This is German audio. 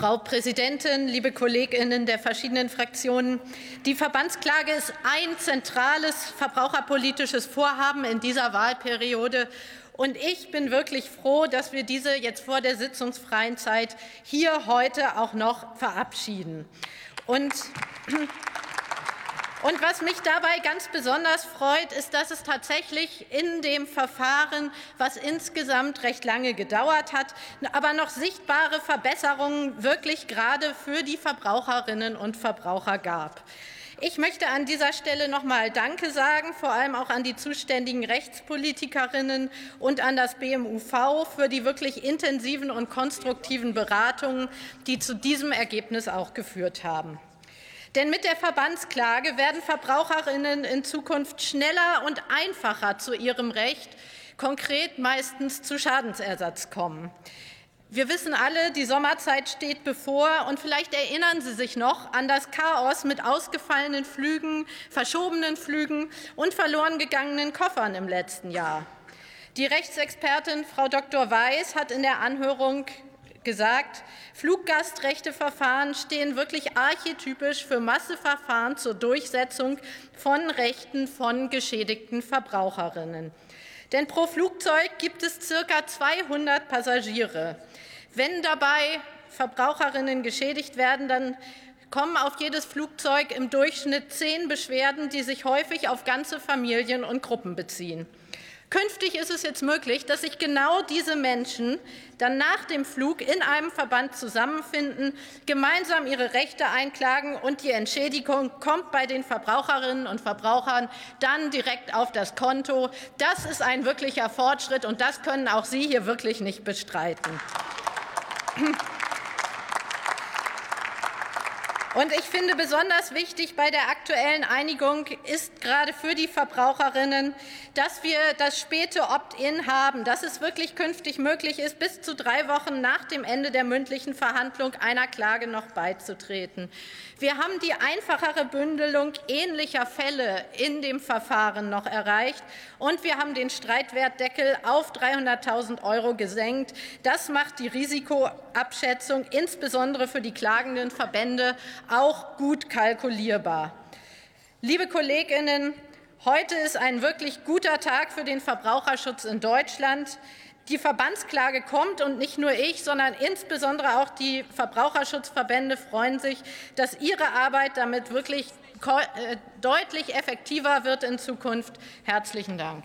Frau Präsidentin, liebe Kolleginnen der verschiedenen Fraktionen! Die Verbandsklage ist ein zentrales verbraucherpolitisches Vorhaben in dieser Wahlperiode. Und ich bin wirklich froh, dass wir diese jetzt vor der sitzungsfreien Zeit hier heute auch noch verabschieden. Und und was mich dabei ganz besonders freut, ist, dass es tatsächlich in dem Verfahren, was insgesamt recht lange gedauert hat, aber noch sichtbare Verbesserungen wirklich gerade für die Verbraucherinnen und Verbraucher gab. Ich möchte an dieser Stelle noch mal Danke sagen, vor allem auch an die zuständigen Rechtspolitikerinnen und an das BMUV für die wirklich intensiven und konstruktiven Beratungen, die zu diesem Ergebnis auch geführt haben. Denn mit der Verbandsklage werden Verbraucherinnen in Zukunft schneller und einfacher zu ihrem Recht, konkret meistens zu Schadensersatz kommen. Wir wissen alle, die Sommerzeit steht bevor und vielleicht erinnern Sie sich noch an das Chaos mit ausgefallenen Flügen, verschobenen Flügen und verloren gegangenen Koffern im letzten Jahr. Die Rechtsexpertin Frau Dr. Weiß hat in der Anhörung gesagt, Fluggastrechteverfahren stehen wirklich archetypisch für Masseverfahren zur Durchsetzung von Rechten von geschädigten Verbraucherinnen. Denn pro Flugzeug gibt es circa 200 Passagiere. Wenn dabei Verbraucherinnen geschädigt werden, dann kommen auf jedes Flugzeug im Durchschnitt zehn Beschwerden, die sich häufig auf ganze Familien und Gruppen beziehen. Künftig ist es jetzt möglich, dass sich genau diese Menschen dann nach dem Flug in einem Verband zusammenfinden, gemeinsam ihre Rechte einklagen und die Entschädigung kommt bei den Verbraucherinnen und Verbrauchern dann direkt auf das Konto. Das ist ein wirklicher Fortschritt und das können auch Sie hier wirklich nicht bestreiten. Und ich finde besonders wichtig bei der aktuellen Einigung ist gerade für die Verbraucherinnen, dass wir das späte Opt-in haben, dass es wirklich künftig möglich ist, bis zu drei Wochen nach dem Ende der mündlichen Verhandlung einer Klage noch beizutreten. Wir haben die einfachere Bündelung ähnlicher Fälle in dem Verfahren noch erreicht und wir haben den Streitwertdeckel auf 300.000 Euro gesenkt. Das macht die Risikoabschätzung insbesondere für die klagenden Verbände auch gut kalkulierbar. Liebe Kolleginnen, heute ist ein wirklich guter Tag für den Verbraucherschutz in Deutschland. Die Verbandsklage kommt und nicht nur ich, sondern insbesondere auch die Verbraucherschutzverbände freuen sich, dass ihre Arbeit damit wirklich äh, deutlich effektiver wird in Zukunft. Herzlichen Dank.